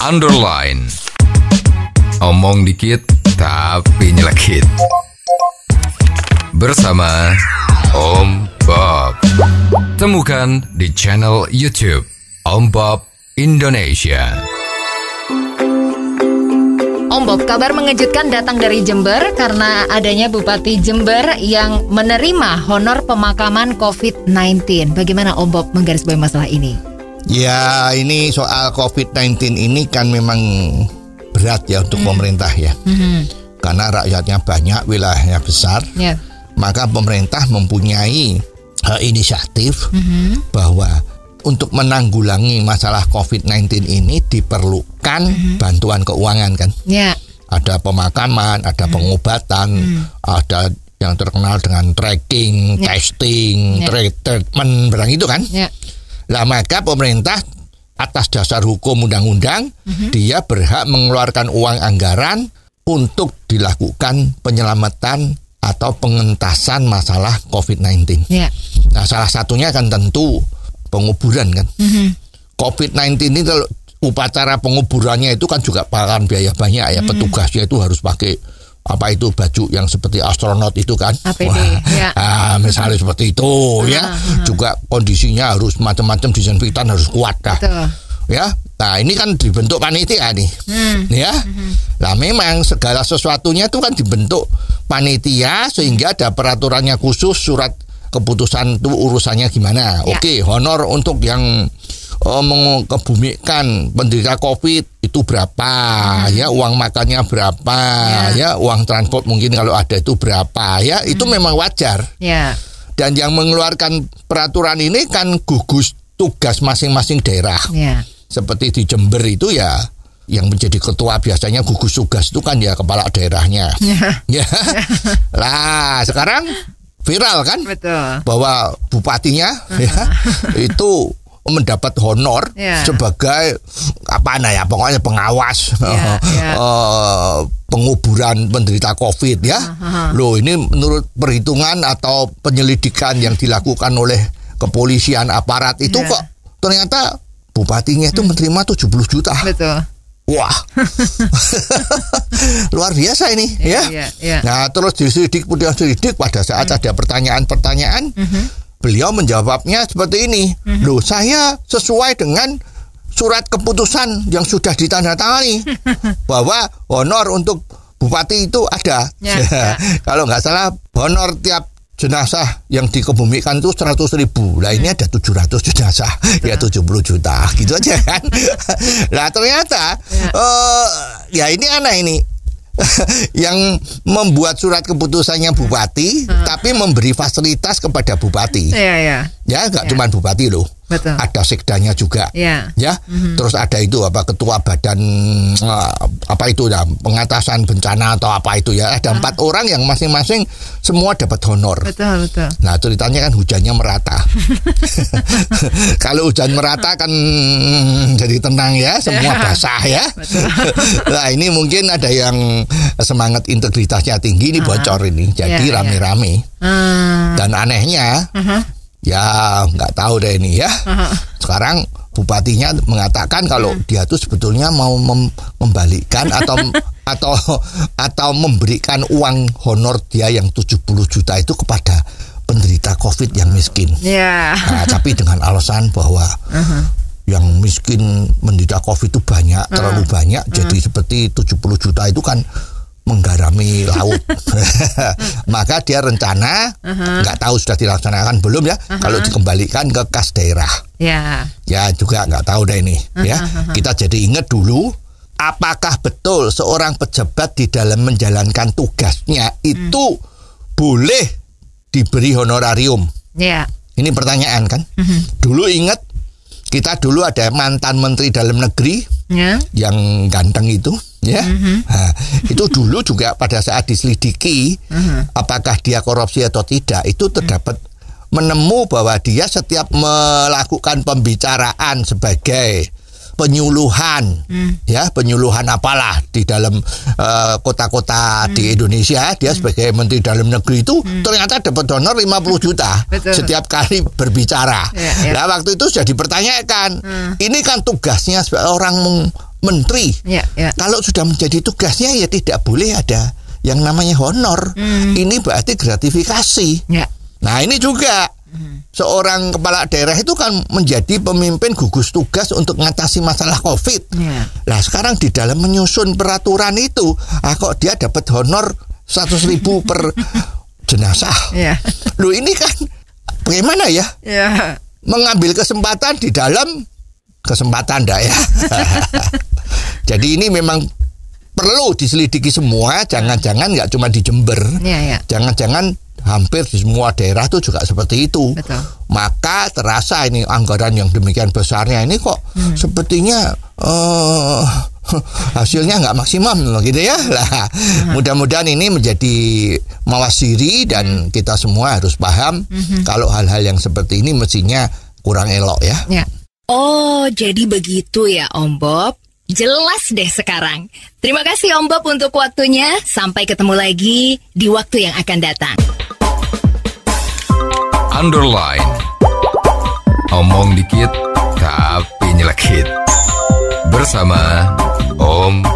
underline. Omong dikit tapi nyelekit. Bersama Om Bob. Temukan di channel YouTube Om Bob Indonesia. Om Bob, kabar mengejutkan datang dari Jember karena adanya Bupati Jember yang menerima honor pemakaman COVID-19. Bagaimana Om Bob menggarisbawahi masalah ini? Ya, ini soal COVID-19 ini kan memang berat ya untuk pemerintah ya. Mhm. Karena rakyatnya banyak, wilayahnya besar, Ya. maka pemerintah mempunyai eh, inisiatif Mhm. bahwa untuk menanggulangi masalah COVID-19 ini diperlukan Mhm. bantuan keuangan kan. Ya. Ada pemakaman, ada Mhm. pengobatan, ada yang terkenal dengan tracking, Ya. testing, tre- treatment, barang itu kan. Ya. Lah maka pemerintah atas dasar hukum undang-undang Mhm. dia berhak mengeluarkan uang anggaran untuk dilakukan penyelamatan atau pengentasan masalah COVID-19. Ya. Nah, salah satunya kan tentu penguburan kan. Mhm. COVID-19 ini kalau upacara penguburannya itu kan juga pakan biaya banyak ya. Petugasnya itu harus pakai apa itu baju yang seperti astronot itu kan. APD, ya. ah, misalnya seperti itu ya. Juga kondisinya harus macam-macam disinfektan harus kuat dah. Betul. Ya. Nah, ini kan dibentuk panitia nih. Hmm. Ya. Nah, memang segala sesuatunya itu kan dibentuk panitia sehingga ada peraturannya khusus surat keputusan itu urusannya gimana. Ya. Oke, honor untuk yang oh, mengebumikan penderita Covid itu berapa ya, uang makannya berapa ya. uang transport mungkin kalau ada itu berapa ya, itu memang wajar. Ya. Dan yang mengeluarkan peraturan ini kan gugus tugas masing-masing daerah Ya. seperti di Jember itu ya yang menjadi ketua biasanya gugus tugas itu kan ya kepala daerahnya. ya. Lah, sekarang viral kan Betul. bahwa bupatinya ya itu mendapat honor Ya. sebagai apa nah ya pokoknya pengawas Ya, ya. eh, penguburan penderita Covid ya. Loh ini menurut perhitungan atau penyelidikan yang dilakukan oleh kepolisian aparat itu Ya. kok ternyata bupatinya itu menerima 70 juta. Betul. Wah. Luar biasa ini Iya, ya. iya, iya. Nah, terus diselidik kemudian diselidik pada saat ada pertanyaan-pertanyaan beliau menjawabnya seperti ini. Loh, saya sesuai dengan surat keputusan yang sudah ditandatangani. Bahwa honor untuk bupati itu ada. Ya, ya. Kalau nggak salah honor tiap jenazah yang dikebumikan itu 100 ribu. Lah ini ada 700 jenazah. Ya 70 juta. Gitu aja kan. Nah ternyata Ya. eh, Ya ini aneh ini yang membuat surat keputusannya bupati tapi memberi fasilitas kepada bupati Iya, ya. Ya nggak Ya. cuma bupati loh Betul. ada sekdanya juga Ya. ya terus ada itu apa ketua badan eh, apa itu ya pengatasan bencana atau apa itu ya ada empat orang yang masing-masing semua dapat honor Betul, betul. nah ceritanya kan hujannya merata kalau hujan merata kan jadi tenang ya semua Ya. basah ya nah ini mungkin ada yang semangat integritasnya tinggi ini bocor ini jadi Ya, ya. rame-rame Hmm. dan anehnya Aha. Ya nggak tahu deh ini ya Aha. sekarang bupatinya mengatakan kalau dia tuh sebetulnya mau mem- membalikkan atau atau atau memberikan uang honor dia yang 70 juta itu kepada penderita Covid yang miskin. Ya. Nah, tapi dengan alasan bahwa yang miskin menderita Covid itu banyak, terlalu banyak, jadi seperti 70 juta itu kan menggarami laut. Maka dia rencana nggak tahu sudah dilaksanakan belum ya kalau dikembalikan ke kas daerah. Ya. Ya juga nggak tahu deh ini ya. Kita jadi ingat dulu apakah betul seorang pejabat di dalam menjalankan tugasnya itu boleh diberi honorarium? Ya. Ini pertanyaan kan. Dulu ingat kita dulu ada mantan menteri dalam negeri Ya. yang ganteng itu ya Nah, itu dulu juga pada saat diselidiki apakah dia korupsi atau tidak itu terdapat menemu bahwa dia setiap melakukan pembicaraan sebagai penyuluhan ya penyuluhan apalah di dalam eh, kota-kota di Indonesia dia sebagai menteri dalam negeri itu ternyata dapat honor 50 juta Betul. setiap kali berbicara. Ya, ya. Nah waktu itu sudah dipertanyakan ini kan tugasnya sebagai orang meng- menteri. Ya, ya. Kalau sudah menjadi tugasnya ya tidak boleh ada yang namanya honor. Ini berarti gratifikasi. Ya. Nah ini juga seorang kepala daerah itu kan menjadi pemimpin gugus tugas untuk mengatasi masalah COVID. Ya. Nah sekarang di dalam menyusun peraturan itu, ah kok dia dapat honor 100 ribu per jenazah. Ya. Loh ini kan bagaimana ya? Ya. Mengambil kesempatan di dalam kesempatan dah ya. Jadi ini memang perlu diselidiki semua, jangan-jangan nggak cuma di Jember. Ya, ya. Jangan-jangan hampir di semua daerah itu juga seperti itu. Betul. Maka terasa ini anggaran yang demikian besarnya ini kok Hmm. sepertinya eh, hasilnya nggak maksimum loh gitu ya. Lah, Hmm. mudah-mudahan ini menjadi mawas diri dan kita semua harus paham Hmm. kalau hal-hal yang seperti ini mestinya kurang elok ya. Ya. Oh, jadi begitu ya Om Bob. Jelas deh sekarang. Terima kasih Om Bob untuk waktunya. Sampai ketemu lagi di waktu yang akan datang. Underline. Omong dikit tapi nyelekit. Bersama Om